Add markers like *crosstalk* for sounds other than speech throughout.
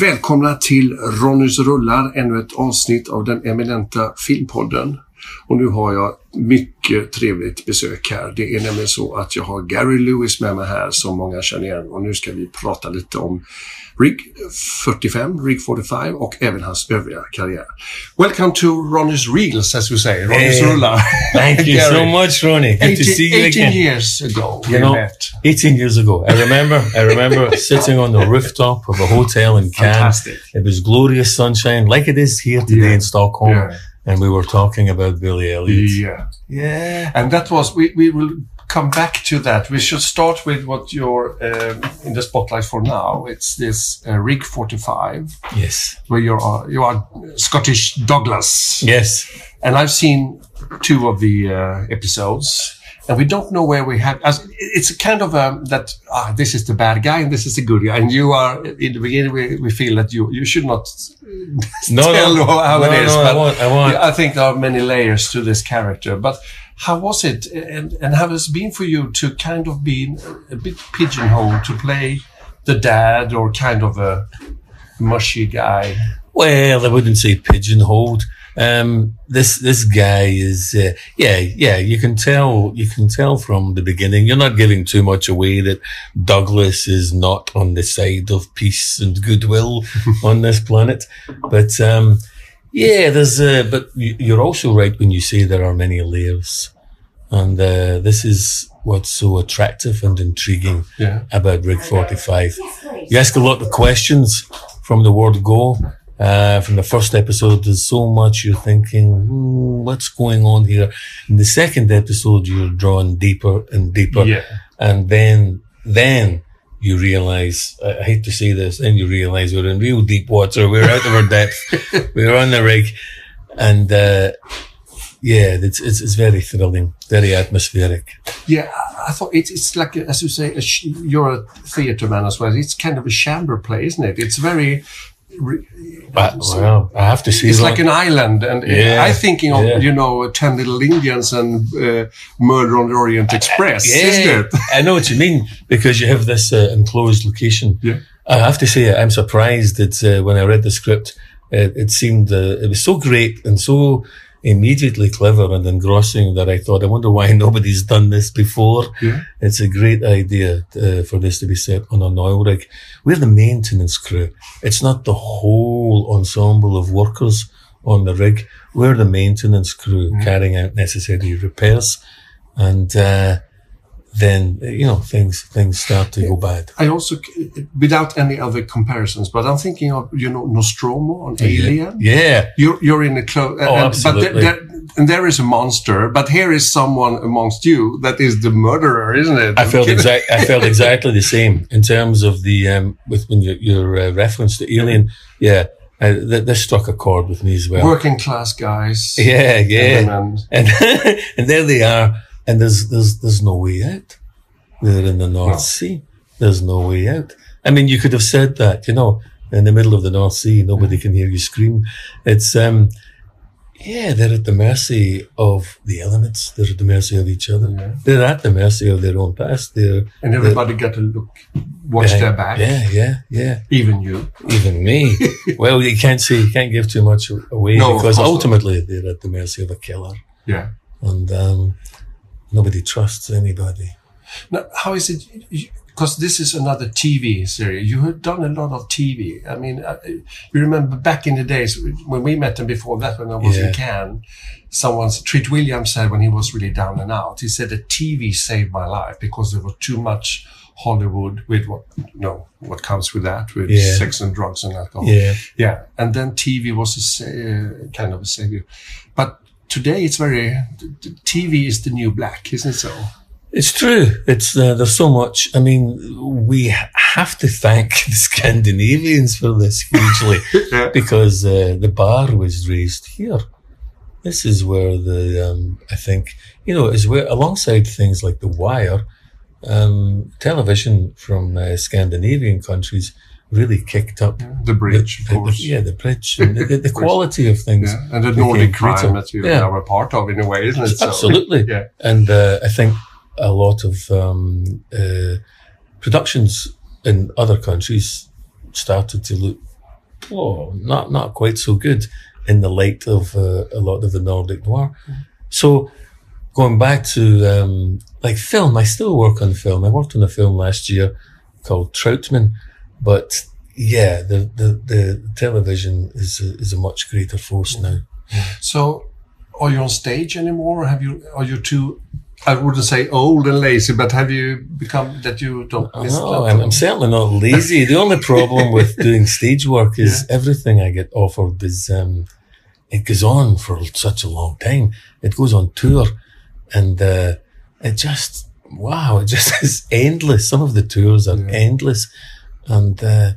Välkomna till Ronnys rullar, ännu ett avsnitt av den eminenta filmpodden. Och nu har jag mycket trevligt besök här. Det är nämligen så att jag har Gary Lewis med mig här som många känner igen och nu ska vi prata lite om Rig 45, Rig 45 och även hans övriga karriär. Welcome to Ronny's Reels as we say, Ronny's Hey, rullar. *laughs* Thank you so much, Ronnie. Good 18, to see you 18 again. years ago You know, met. 18 years ago. I remember, I remember *laughs* sitting on the rooftop of a hotel in Cannes. Fantastic. It was glorious sunshine, like it is here today Yeah. in Stockholm. Yeah. And we were talking about Billy Elliot. Yeah. Yeah. And that was, we, we will come back to that. We should start with what you're um, in the spotlight for now. It's this uh, Rig 45, Yes. where you're, uh, you are Scottish Douglas. Yes. And I've seen two of the uh, episodes. And we don't know where we have. As it's a kind of um, that ah, this is the bad guy and this is the good guy, and you are in the beginning. We, we feel that you you should not No, *laughs* tell no, how no, it is. no, I but won't, I won't. I think there are many layers to this character. But how was it, and and how has it been for you to kind of be a bit pigeonholed to play the dad or kind of a mushy guy? Well, I wouldn't say pigeonholed. Um, this this guy is, uh, yeah, yeah. You can tell, you can tell from the beginning. You're not giving too much away that Douglas is not on the side of peace and goodwill *laughs* on this planet. But um, yeah, there's. Uh, but you- you're also right when you say there are many layers, and uh, this is what's so attractive and intriguing Yeah. about Rig 45. You ask a lot of questions from the word go. Uh, from the first episode, there's so much you're thinking, hmm, what's going on here? In the second episode, you're drawn deeper and deeper. Yeah. And then, then you realize, I hate to say this, then you realize we're in real deep water. We're out of our depth. *laughs* we're on the rig. And, uh, yeah, it's, it's, it's very thrilling, very atmospheric. Yeah, I- I thought it's it's like as you say, a sh- you're a theatre man as well. It's kind of a chamber play, isn't it? It's very. Re- But, well, I have to say, it's that- like an island, and Yeah, I'm thinking of yeah. you know Ten Little Indians and uh, Murder on the Orient Express, isn't it? I know what you mean because you have this uh, enclosed location. Yeah. I have to say, I'm surprised that uh, when I read the script, it, it seemed uh, it was so great and so immediately clever and engrossing that I thought, I wonder why *laughs* nobody's done this before. Yeah. It's a great idea uh, for this to be set on an oil rig. We're the maintenance crew. It's not the whole ensemble of workers on the rig. We're the maintenance crew carrying out necessary repairs. And, uh, then, you know, things, things start to go bad. I also, without any other comparisons, but I'm thinking of you know Nostromo on Alien. Yeah. You're you're in a close, Oh, but absolutely. there, there, and there is a monster, but here is someone amongst you that is the murderer, isn't it? I felt exact. I felt *laughs* exactly the same in terms of the um, with when your your uh, reference to Alien. Yeah, uh, th- this struck a chord with me as well. working class guys. Yeah, yeah, And, and *laughs* and there they are, and there's there's there's no way out. They're in the North No. Sea. There's no way out. I mean, you could have said that, you know, in the middle of the North Sea, nobody can hear you scream. It's um, yeah, they're at the mercy of the elements. They're at the mercy of each other. Yeah. They're at the mercy of their own past. They're and everybody got to look, watch yeah, their back, Yeah, yeah, yeah. even you. Even me. *laughs* well, you can't say you can't give too much away No, because course not. ultimately they're at the mercy of a killer, Yeah. and um, nobody trusts anybody. Now, how is it? because this is another TV series. You have done a lot of TV. I mean, uh, you remember back in the days when we met and before that, when I was Yeah. in Cannes, someone's Treat Williams said when he was really down and out, he said that TV saved my life because there was too much Hollywood with what you know what comes with that with Yeah. sex and drugs and alcohol. Yeah. Yeah, and then TV was a uh, kind of a savior, but today it's very TV is the new black, isn't it so? It's true. It's uh, there's so much. I mean, we have to thank *laughs* the Scandinavians for this *laughs* hugely because uh, the bar was raised here. This is where the um, I think you know is where alongside things like The Wire, um, television from uh, Scandinavian countries really kicked up. The bridge, the, of the- yeah, the bridge, and the, the *laughs* quality of things. Yeah, and the Nordic crime that you Yeah. are a part of in a way, isn't it? So- Absolutely. *laughs* Yeah. And uh, I think a lot of um, uh, productions in other countries started to look, oh, not not quite so good in the light of uh, a lot of the Nordic noir. So going back to um, like film, I still work on film. I worked on a film last year called Trautmann, but yeah, the the, the television is a, is a much greater force now. So, are you on stage anymore? Or have you? Are you too? I wouldn't say old and lazy, but have you become that you don't No. I'm, I'm certainly not lazy. the only problem *laughs* with doing stage work is everything I get offered is um, it goes on for such a long time. It goes on tour, and uh, it just wow, it just *laughs* is endless. Some of the tours are endless, and uh,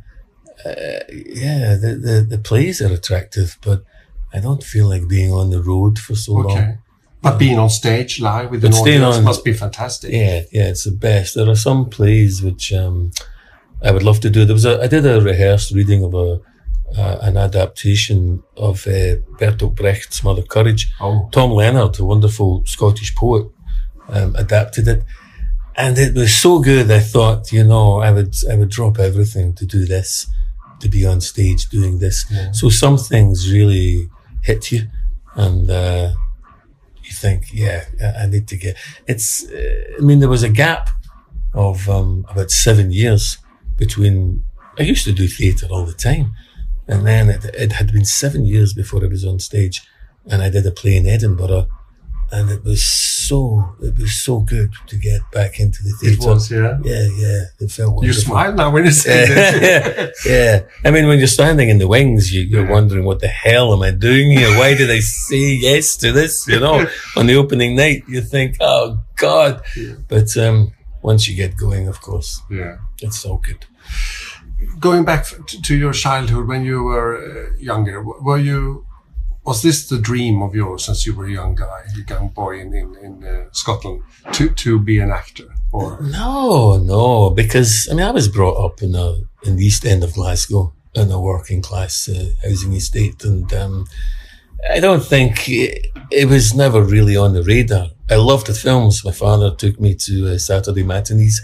uh, yeah, the, the the plays are attractive, but I don't feel like being on the road for so long. Okay. But being on stage live with an audience on- must be fantastic. Yeah, yeah, it's the best. There are some plays which um, I would love to do. There was a, I did a rehearsed reading of a uh, an adaptation of uh, Bertolt Brecht's Mother Courage. Oh. Tom Leonard, a wonderful Scottish poet, um, adapted it, and it was so good. I thought, you know, I would I would drop everything to do this, to be on stage doing this. So some things really hit you, and. Uh, you think, yeah, I need to get. It's. Uh, I mean, there was a gap of um, about seven years between. I used to do theatre all the time, and then it, it had been seven years before I was on stage, and I did a play in Edinburgh, and it was so. It was so good to get back into the theatre. It was, yeah. Yeah, yeah, it felt. You smile now when you say yeah, *laughs* that. yeah. I mean, when you're standing in the wings, you, you're wondering, what the hell am I doing here? Why did I say yes to this? You know, *laughs* on the opening night, you think, oh God. But um, once you get going, of course, yeah. it's so good. Going back to, to your childhood when you were uh, younger, were you? Was this the dream of yours since you were a young guy, a young boy in in, in uh, Scotland, to to be an actor? Or No, no, because I mean, I was brought up in a in the East End of Glasgow in a working class uh, housing estate, and um, I don't think it, it was never really on the radar. I loved the films. My father took me to uh, Saturday matinees.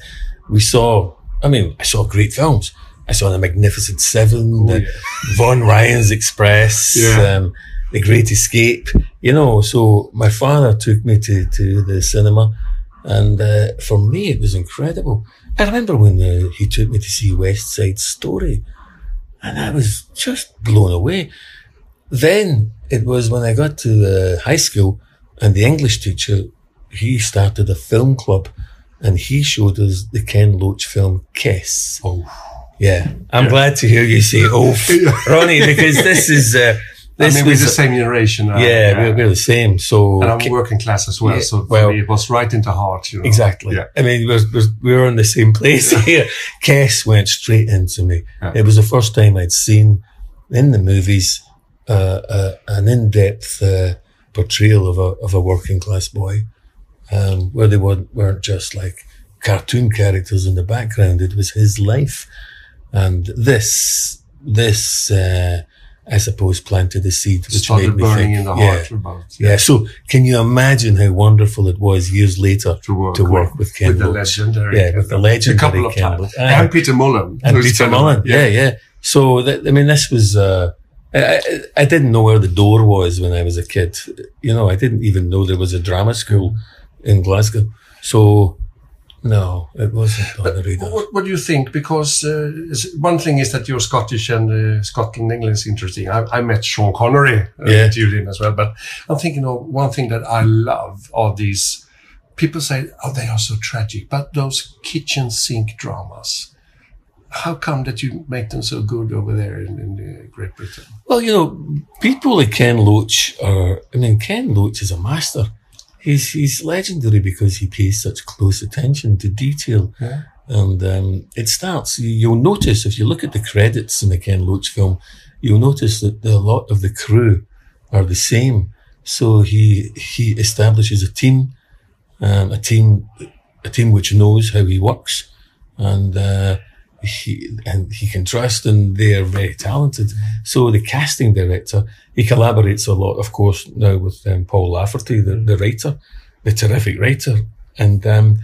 We saw, I mean, I saw great films. I saw The Magnificent Seven, the Von Ryan's Express, Yeah. um, The Great Escape. You know, so my father took me to to the cinema. And uh, for me, it was incredible. I remember when uh, he took me to see West Side Story, and I was just blown away. Then it was when I got to uh, high school, and the English teacher he started a film club, and he showed us the Ken Loach film Kes. oh, Yeah, I'm glad to hear you say *laughs* "Oof," Ronnie, because this is uh, I mean, we're the same generation. uh, yeah, We're, we're the same. So and I'm Ki- working class as well, Yeah, so well- me it was right into heart. You know? Exactly. Yeah. I mean, we're, we're, we're in the same place here. Kes went straight into me. Yeah. It was the first time I'd seen in the movies uh, uh, an in-depth uh, portrayal of a of a working class boy, um, where they weren't, weren't just like cartoon characters in the background. It was his life, and this this uh, I suppose planted the seed which Started made me burning think, in the yeah, heart about yeah. So can you imagine how wonderful it was years later to work, to work with Ken with the Loach? legendary, Yeah, Ken with the legendary a couple of Ken. And Peter Mullan, and Peter Mullan. Yeah, yeah. So that, I mean, this was. Uh, I- I didn't know where the door was when I was a kid. You know, I didn't even know there was a drama school in Glasgow. So No, it wasn't on the radar. What, what do you think? Because uh, one thing is that you're Scottish and uh, Scotland, England is interesting. I, I met Sean Connery, uh, Yeah. Julian as well. But I'm thinking of one thing that I love are these. People say, "Oh, they are so tragic," but those kitchen sink dramas. How come that you make them so good over there in, in uh, Great Britain? Well, you know, people like Ken Loach are, I mean, Ken Loach is a master. He's, he's legendary because he pays such close attention to detail. Yeah. And um, it starts, you- you'll notice if you look at the credits in the Ken Loach film, you'll notice that the, a lot of the crew are the same. So he, he establishes a team, um, a team, a team which knows how he works and, uh, he, and he can trust and they are very talented. So the casting director, he collaborates a lot, of course, now with um, Paul Laverty, the, the writer, the terrific writer. And, um,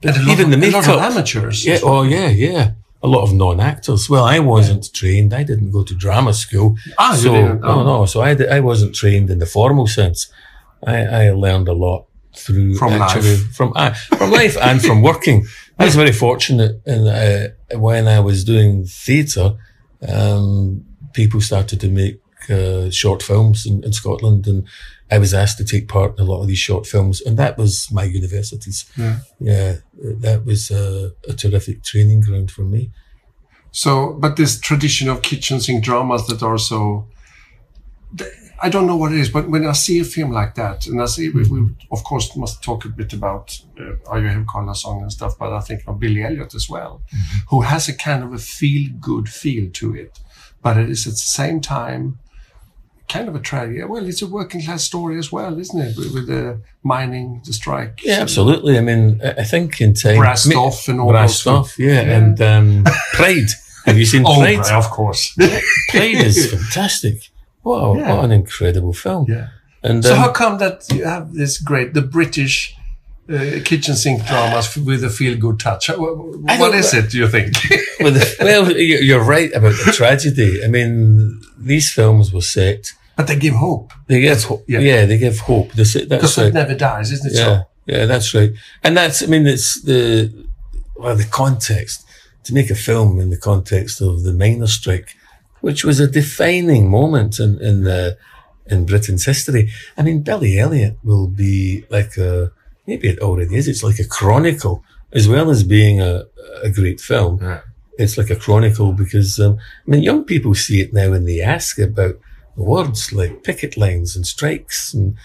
but And even of- the a makeup. lot of amateurs Yeah. Oh, yeah, yeah. A lot of non-actors. Well, I wasn't trained. I didn't go to drama school. Ah, so, didn't? No, Oh. no. So I, I wasn't trained in the formal sense. I, I learned a lot through From actually life. from uh, from life and from working. I was very fortunate in uh, when I was doing theatre. Um, people started to make uh, short films in, in Scotland, and I was asked to take part in a lot of these short films, and that was my universities. Yeah. yeah that was a, a terrific training ground for me. So, but this tradition of kitchen sink dramas that are so, I don't know what it is, but when I see a film like that, and I see, we, we of course must talk a bit about uh, Have Carla song and stuff, but I think of Billy Elliot as well, who has a kind of a feel good feel to it, but it is at the same time kind of a tragedy. Well, it's a working class story as well, isn't it? With, with the mining, the strike. Yeah, absolutely. I mean, I think in time, off and all that stuff. yeah, Yeah. and um, Pride. Have you seen *laughs* Oh, Pride? of course. Pride is *laughs* fantastic. What, a, Yeah. what an incredible film. yeah. And So um, how come that you have this great the British uh, kitchen sink dramas with a feel good touch? How- wh- I What don't- it? Do you think? *laughs* with the, well, you- you're right about the tragedy. I mean, these films were set. but they give hope They give, hope. yeah. yeah. they give hope. They say- That's because right. it never dies, isn't it? Yeah, So yeah, that's right. And that's, I mean, it's the, well, the context, to make a film in the context of the miners' strike, which was a defining moment in, in the, in Britain's history. I mean, Billy Elliot will be like a, maybe it already is, it's like a chronicle, as well as being a, a great film. Yeah. It's like a chronicle because, um, I mean, young people see it now and they ask about words like picket lines and strikes and,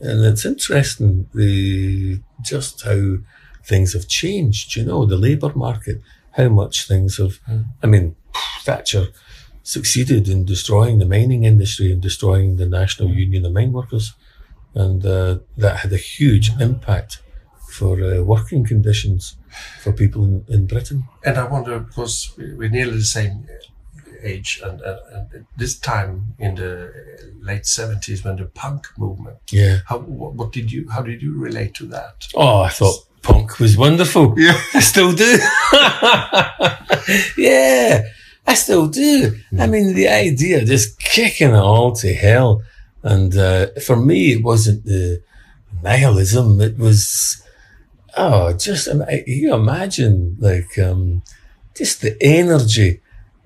and it's interesting the just how things have changed. You know, the labour market, how much things have. I mean, Thatcher succeeded in destroying the mining industry and destroying the National Union of Mine Workers, and uh, that had a huge impact for uh, working conditions for people in, in Britain. and I wonder because we- we're nearly the same age, and, and, and this time in the late seventies when the punk movement. Yeah. How what, what did you? How did you relate to that? Oh, I thought punk was wonderful. Yeah. I still do. *laughs* *laughs* yeah, I still do. I mean, the idea just kicking it all to hell. And uh, for me, it wasn't the nihilism. It was, oh, just, you imagine like, um, just the energy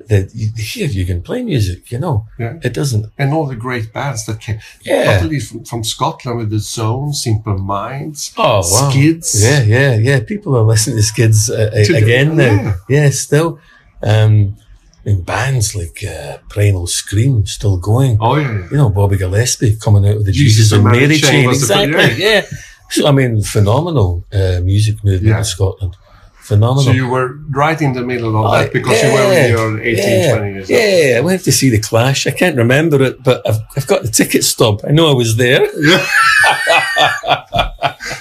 that you, here you can play music, you know, Yeah. it doesn't, And all the great bands that came, Yeah. from, from Scotland with the Zone, Simple Minds, oh, wow. Skids. Yeah, yeah, yeah. People are listening to Skids uh, To the- again now. yeah. Yeah, still. Um, in bands like uh, Primal Scream still going. Oh yeah. yeah. You know, Bobby Gillespie coming out with the Jesus Jesus, and Mary Chain Chain. Exactly. Yeah. So, I mean, phenomenal uh, music movement Yeah. in Scotland. Phenomenal. So you were right in the middle of Oh, that because you were in your 18, yeah, 20 years old. Yeah, I went to see the Clash. I can't remember it, but I've, I've got the ticket stub. I know I was there. Yeah. *laughs*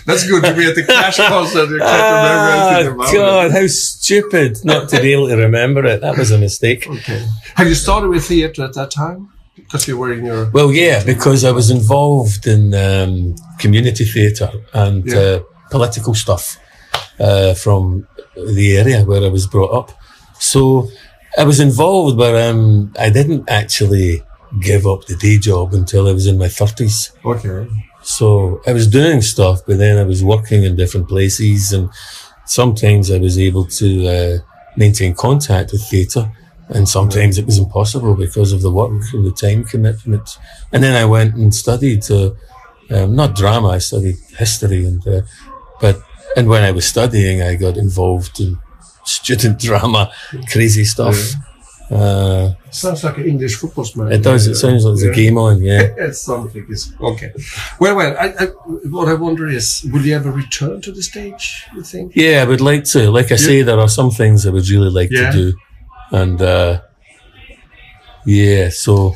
That's good to be at the Clash *laughs* concert. You can't remember anything Ah, God, how stupid not to be able to remember it. That was a mistake. it. Okay. Have you started with theatre at that time? Because you were in your. Well, yeah, because I was involved in um, community theatre and Yeah. uh, political stuff uh, from the area where I was brought up. So I was involved, but um, I didn't actually give up the day job until I was in my 30s. Okay. So I was doing stuff, but then I was working in different places and sometimes I was able to uh, maintain contact with theatre, and sometimes it was impossible because of the work and the time commitment. And then I went and studied, uh, um, not drama, I studied history, and uh, but and when I was studying, I got involved in student *laughs* drama, crazy stuff. Uh, Sounds like an English football man. it does. It sounds like there's a game on. Yeah. *laughs* It's something. It's okay. Well, well. I, I, what I wonder is, will you ever return to the stage? You think? Yeah, I would like to. Like I say, there are some things I would really like Yeah. to do, and uh, yeah. So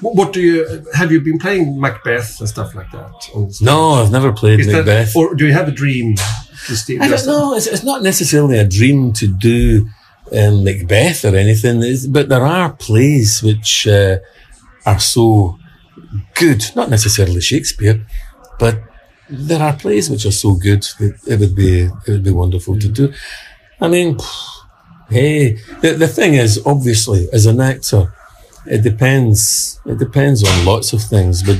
What, do you have? You been playing Macbeth and stuff like that? no, I've never played Is that, Macbeth. or do you have a dream? To stay I don't know. It's, it's not necessarily a dream to do um, Macbeth or anything, It's- but there are plays which uh, are so good. Not necessarily Shakespeare, but there are plays which are so good that it would be it would be wonderful to do. I mean, hey, the, the thing is, obviously, as an actor, it depends. It depends on lots of things, but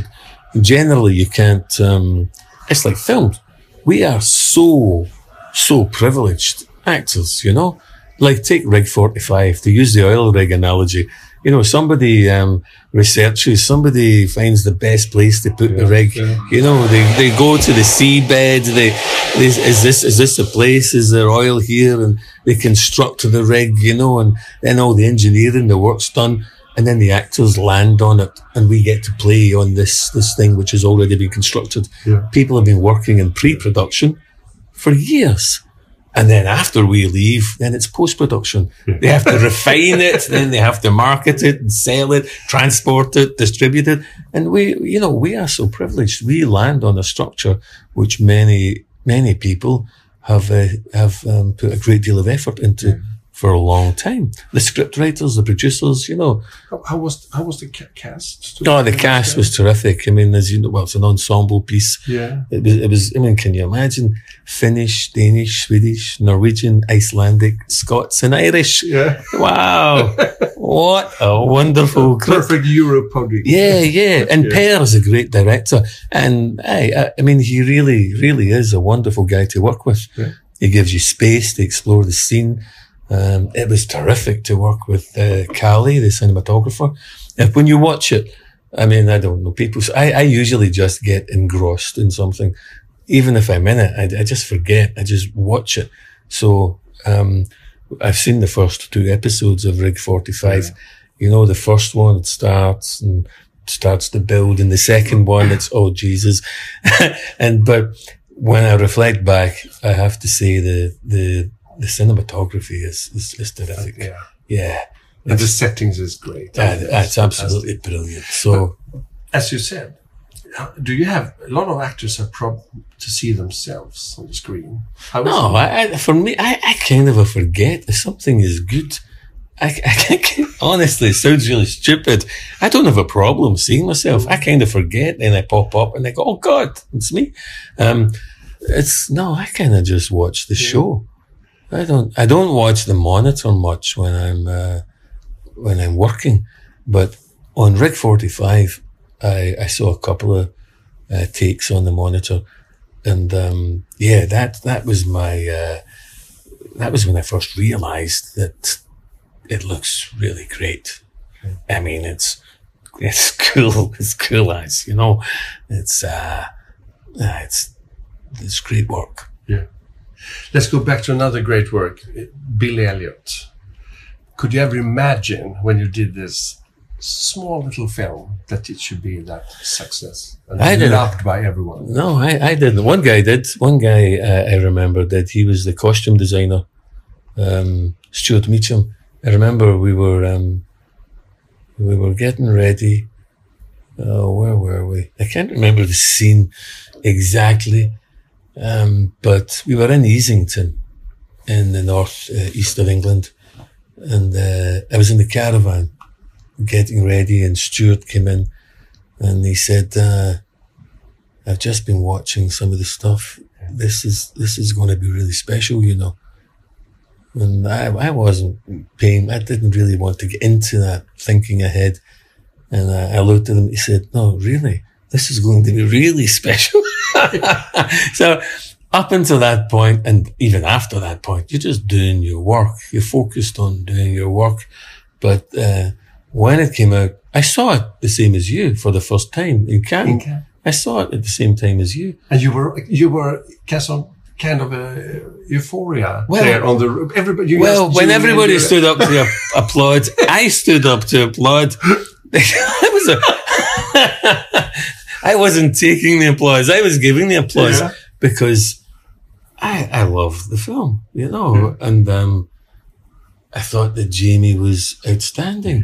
generally, you can't. Um, it's like films. We are so so privileged actors, you know. Like take Rig Forty Five to use the oil rig analogy. You know, somebody um, researches, somebody finds the best place to put the rig. You know, they, they go to the seabed. They, they is this is this the place? Is there oil here? And they construct the rig. You know, and then all the engineering, the work's done and then the actors land on it and we get to play on this this thing which has already been constructed. Yeah. people have been working in pre-production for years. And then after we leave then it's post-production. They have to *laughs* refine it then they have to market it and sell it transport it distribute it. And we you know we are so privileged. We land on a structure which many many people have uh, have um, put a great deal of effort into for a long time. The script writers, the producers, you know, How, how was how was the cast? no, the cast was terrific. I mean, as you know, well, it's an ensemble piece. Yeah. It was, it was, I mean, can you imagine Finnish, Danish, Swedish, Norwegian, Icelandic, Scots, and Irish? Yeah. Wow. what a wonderful. *laughs* Perfect Euro project. Yeah, yeah. *laughs* And Yeah. Per is a great director. And I, I, I mean, he really, really is a wonderful guy to work with. Yeah. He gives you space to explore the scene. Um, it was terrific to work with uh, Callie, the cinematographer. If when you watch it, I mean, I don't know, people, I, I usually just get engrossed in something. Even if I'm in it, I, I just forget. I just watch it. So, um, I've seen the first two episodes of Rig 45. You know, the first one, it starts and starts to build, and the second one, it's, oh, Jesus. *laughs* and, but when I reflect back, I have to say the, the, the cinematography is, is, is terrific. Yeah. Yeah. And the settings is great. Yeah, it's absolutely brilliant. So, As you said, do you have a lot of actors have problem to see themselves on the screen? No. I, I, for me, I, I kind of forget if something is good. I, *laughs* I can't, honestly, it sounds really stupid. I don't have a problem seeing myself. I kind of forget, then I pop up and I go, "Oh God, it's me." Um, it's no, I kind of just watch the show. I don't, I don't watch the monitor much when I'm uh, when I'm working, but on Rig Forty Five, I, I saw a couple of uh, takes on the monitor, and um, yeah, that that was my uh, that was when I first realised that it looks really great. I mean, it's it's *laughs* cool. It's cool as you know. It's uh, uh, it's it's great work. Yeah. Let's go back to another great work, Billy Elliot. Could you ever imagine when you did this small little film that it should be that success and I loved by everyone? No, I, I didn't. One guy did. One guy uh, I remember that he was the costume designer, um, Stewart Meachem. I remember we were um, we were getting ready. Oh, where were we? I can't remember the scene exactly, um, but we were in Easington, in the north uh, east of England, and uh, I was in the caravan getting ready, and Stewart came in, and he said, uh, "I've just been watching some of the stuff. This is this is going to be really special, you know." And I, I wasn't paying, I didn't really want to get into that thinking ahead. And I, I looked at him, he said, no, really, this is going to be really special. *laughs* so up until that point, and even after that point, you're just doing your work. You're focused on doing your work. But, uh, when it came out, I saw it the same as you for the first time in Cannes. I saw it at the same time as you. And you were you were kind of kind of a euphoria Well- there on the everybody. You Well, when everybody you- stood up to *laughs* applaud, I stood up to applaud. *laughs* I was a, I wasn't taking the applause. I was giving the applause Yeah. because I, I love the film, you know, and, um, I thought that Jamie was outstanding.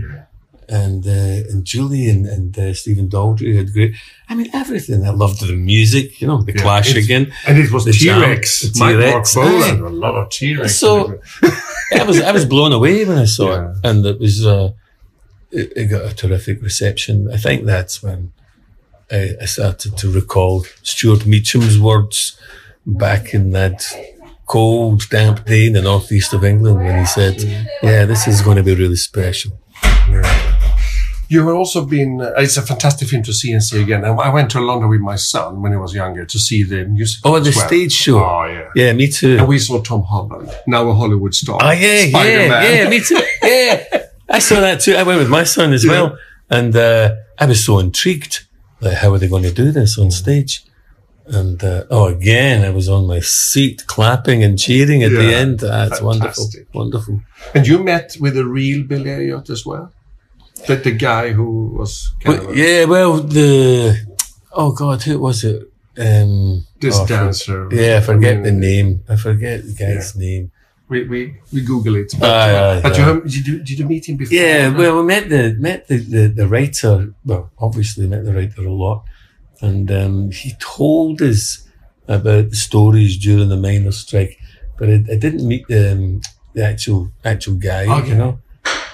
And, uh, and Julie and, and uh, Stephen Daldry had great, I mean, everything. I loved the music, you know, the Yeah, Clash again. and it was T Rex. Mark T-Rex, a lot of T Rex. So *laughs* I was I was blown away when I saw Yeah. it, and it was uh, it, it got a terrific reception. I think that's when I, I started to recall Stewart Meachem's words back in that cold, damp day in the northeast of England when he said, "Yeah, this is going to be really special." You have also been, uh, it's a fantastic film to see and see again. And I went to London with my son when he was younger to see the musical. Oh, the well. stage show. Oh, yeah. Yeah, me too. And we saw Tom Holland, now a Hollywood star. Oh yeah, yeah, Spider-Man. yeah, me too. Yeah, I saw that too. I went with my son as Yeah. well, and uh, I was so intrigued. Like, how are they going to do this on stage? And uh, oh, again, I was on my seat, clapping and cheering at the end. That's wonderful, wonderful. And you met with a real Billy Elliot as well? The, the guy who was of yeah, well, the oh god, who was it? Um, this oh, I for- dancer. yeah, I forget the mean, name. I forget the guy's name. We, we, we Google it. But, Aye, aye, but aye. you, did, you, did you meet him before? Yeah, well, we met the met the, the, the writer. Well, obviously met the writer a lot, and um, he told us about the stories during the miners' strike, but I, I didn't meet the, um, the actual actual guy. Okay. You know,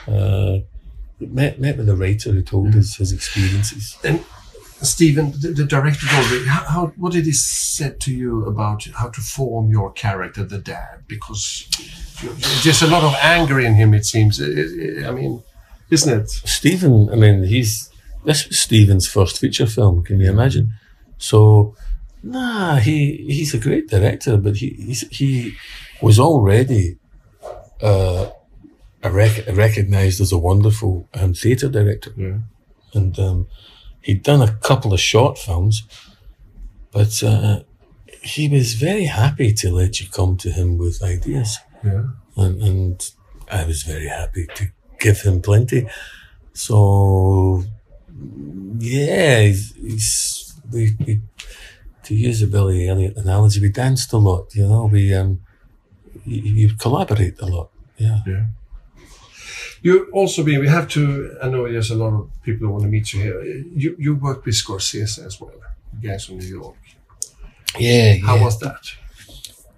uh, met met with the writer who told us his experiences. And Stephen, the, the director, how, how, what did he said to you about how to form your character, the dad? Because there's a lot of anger in him, it seems. I- I I mean, isn't it? Stephen, I mean, he's this was Stephen's first feature film. Can you imagine? So, nah, he he's a great director, but he he's, he was already uh, a rec- recognized as a wonderful um, theatre director, Yeah. and um, he'd done a couple of short films, but uh, he was very happy to let you come to him with ideas Yeah. and, and I was very happy to give him plenty. So yeah, he's, he's we, we to use a Billy Elliot analogy, we danced a lot. You know, we um, you, you collaborate a lot. Yeah. Yeah. You also been, we have to, I know there's a lot of people who want to meet you here. You, you worked with Scorsese as well, guys from New York. Yeah. How yeah. was that?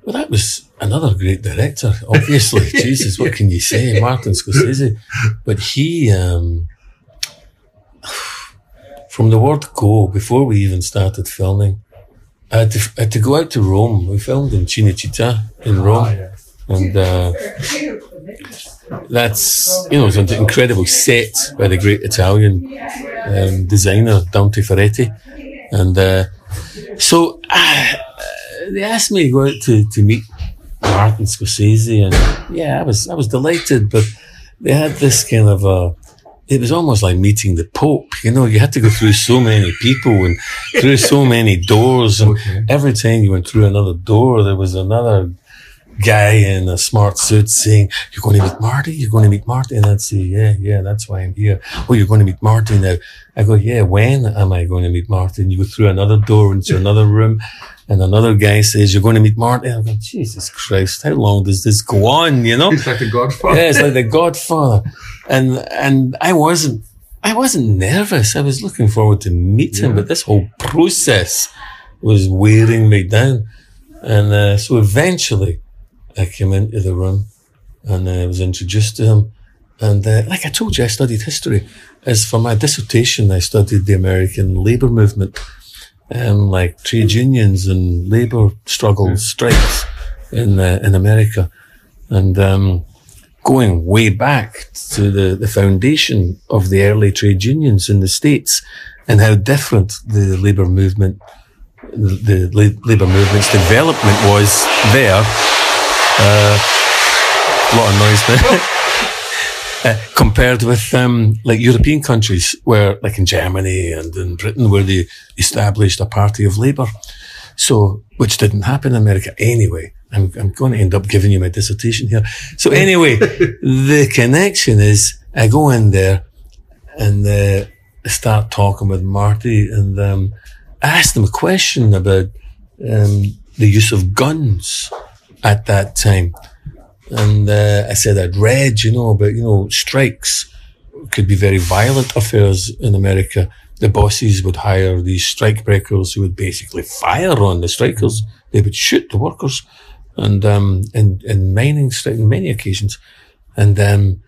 Well, that was another great director, obviously. *laughs* *laughs* Jesus, what can you say? Martin Scorsese. But he, um, *sighs* from the word go, before we even started filming, I had, to, I had to go out to Rome. We filmed in Cinecittà in Rome. And uh, that's, you know, it's an incredible set by the great Italian um, designer Dante Ferretti. And uh, so uh, *sighs* they asked me to go out to, to meet Martin Scorsese. And yeah, I was, I was delighted, but they had this kind of a, it was almost like meeting the Pope. You know, you had to go through so many people and through so many doors. And *laughs* Okay. every time you went through another door, there was another guy in a smart suit saying, you're going to meet Marty? You're going to meet Marty? And I'd say, yeah, yeah, that's why I'm here. Oh, you're going to meet Marty now. I go, yeah, when am I going to meet Marty? And you go through another door into another room and another guy says, you're going to meet Marty. And I go, Jesus Christ, how long does this go on? You know? It's like the Godfather. yeah, it's like the Godfather. And, and I wasn't, I wasn't nervous. I was looking forward to meet him, but this whole process was wearing me down. And, uh, so eventually I came into the room and uh, I was introduced to him. And, uh, like I told you, I studied history. As for my dissertation, I studied the American labor movement, um, like trade unions and labor struggles, strikes in, uh, in America. And, um, going way back to the, the foundation of the early trade unions in the States and how different the labour movement, the, the labour movement's development was there. Uh, a lot of noise there. *laughs* Uh, compared with um, like European countries, where like in Germany and in Britain, where they established a party of labour, so which didn't happen in America anyway. I'm, I'm going to end up giving you my dissertation here. So anyway, *laughs* the connection is I go in there and uh, start talking with Marty and um, I asked him a question about um, the use of guns at that time. And uh, I said I'd read, you know, about, you know, strikes could be very violent affairs in America. The bosses would hire these strike breakers who would basically fire on the strikers. They would shoot the workers. And, um, in, in mining strike, in many occasions. And, um,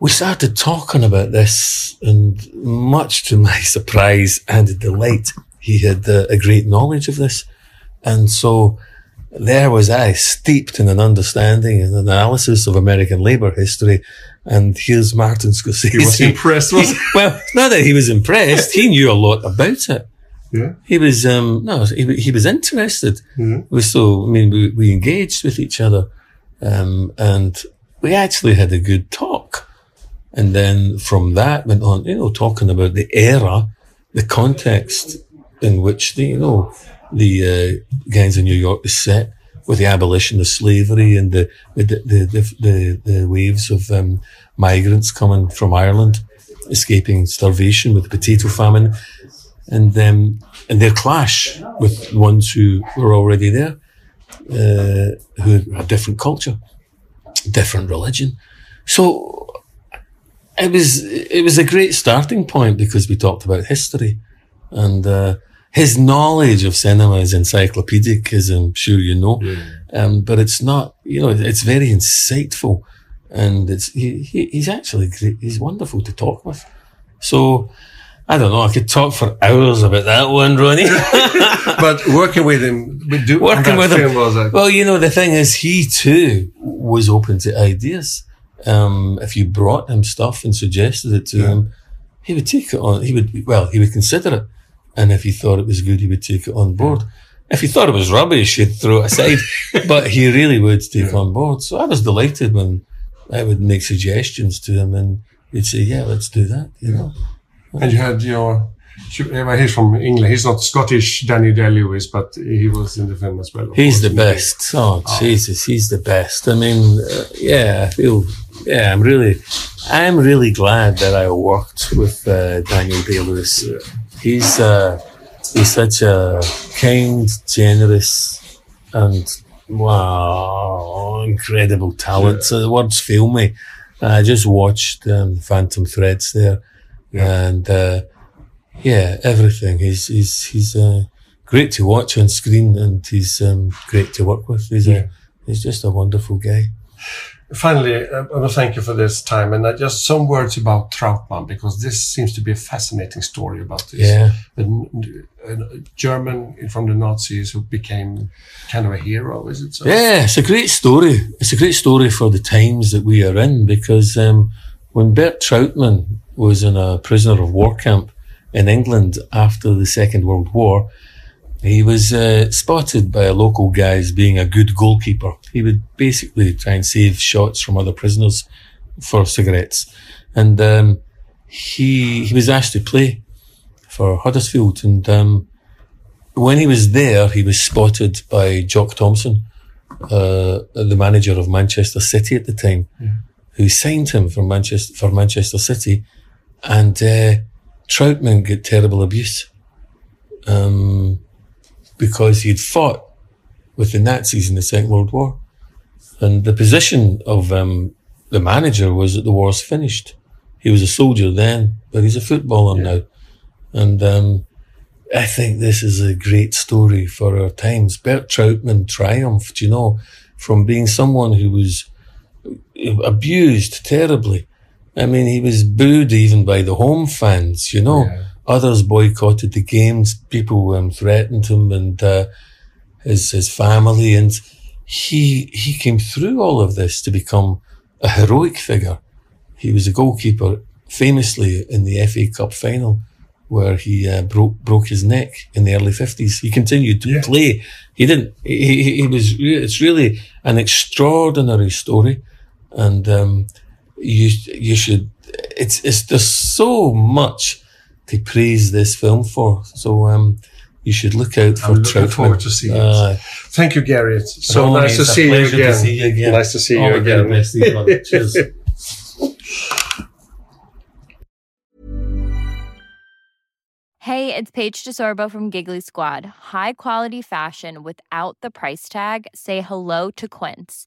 we started talking about this and much to *laughs* my surprise and delight, he had uh, a great knowledge of this. And so there was I steeped in an understanding and analysis of American labor history. And here's Martin Scorsese. *laughs* He was impressed, was he? well, not that he was impressed. He knew a lot about it. Yeah. He was, um, no, he, he was interested. Mhm. We so, I mean, we, we engaged with each other. Um, and we actually had a good talk. And then from that went on, you know, talking about the era, the context in which the, you know, the uh, gangs in New York was set with the abolition of slavery and the the the the, the, the waves of um, migrants coming from Ireland, escaping starvation with the potato famine, and um, and their clash with ones who were already there, uh, who had a different culture, different religion. So it was it was a great starting point because we talked about history, and uh, his knowledge of cinema is encyclopedic, as I'm sure you know. Um, but it's not, you know, it's very insightful, and it's he, he he's actually great. He's wonderful to talk with. So I don't know. I could talk for hours about that one, Ronnie. *laughs* But working with him, we do, Working with him. was like, Well, you know, the thing is, he too was open to ideas. Um, if you brought him stuff and suggested it to him, he would take it on. He would, well, he would consider it. And if he thought it was good, he would take it on board. If he thought it was rubbish, he'd throw it aside. *laughs* but he really would take on board. So I was delighted when I would make suggestions to him and he'd say, yeah, let's do that, you know. and you had your, he's from England. He's not Scottish, Danny Day-Lewis, but he was in the film as well. He's the best. Oh, Jesus, he's the best. I mean, uh, yeah, I feel, yeah, I'm really, I'm really glad that I worked with uh, Daniel Day Lewis. He's, uh, he's such a kind, generous, and wow, incredible talent. So the words fail me. I just watched um, Phantom Threads there, and uh, yeah, everything. He's he's he's a great to watch on screen, and he's um, great to work with. He's a he's just a wonderful guy. Finally, I want to thank you for this time, and just some words about Trautmann because this seems to be a fascinating story about this. Yeah. A, a German from the Nazis who became kind of a hero. Is it so? Yeah, it's a great story. It's a great story for the times that we are in because um, when Bert Trautmann was in a prisoner of war camp in England after the Second World War, he was uh, spotted by a local guy as being a good goalkeeper. He would basically try and save shots from other prisoners for cigarettes. And um, he he was asked to play for Huddersfield. And um, when he was there, he was spotted by Jock Thomson, uh, the manager of Manchester City at the time, who signed him for Manchester for Manchester City. And uh, Trautmann got terrible abuse. Um, because he'd fought with the Nazis in the Second World War. And the position of um, the manager was that the war's finished. He was a soldier then, but he's a footballer now. And um, I think this is a great story for our times. Bert Trautmann triumphed, you know, from being someone who was abused terribly. I mean, he was booed even by the home fans, you know. Others boycotted the games. People um, threatened him and uh, his his family, and he he came through all of this to become a heroic figure. He was a goalkeeper, famously in the FA Cup final, where he uh, broke broke his neck in the early fifties. He continued to play. He didn't. He, he, he was. It's really an extraordinary story, and um, you you should. It's it's there's so much to praise this film for. So um, you should look out for I'm looking Trautmann. forward to seeing Uh, it. Thank you, Gary. It's so Ronnie, nice to it's a see you, pleasure again. to see you again. Nice to see All you the again. best, *laughs* Cheers. Hey, it's Paige DeSorbo from Giggly Squad. High quality fashion without the price tag. Say hello to Quince.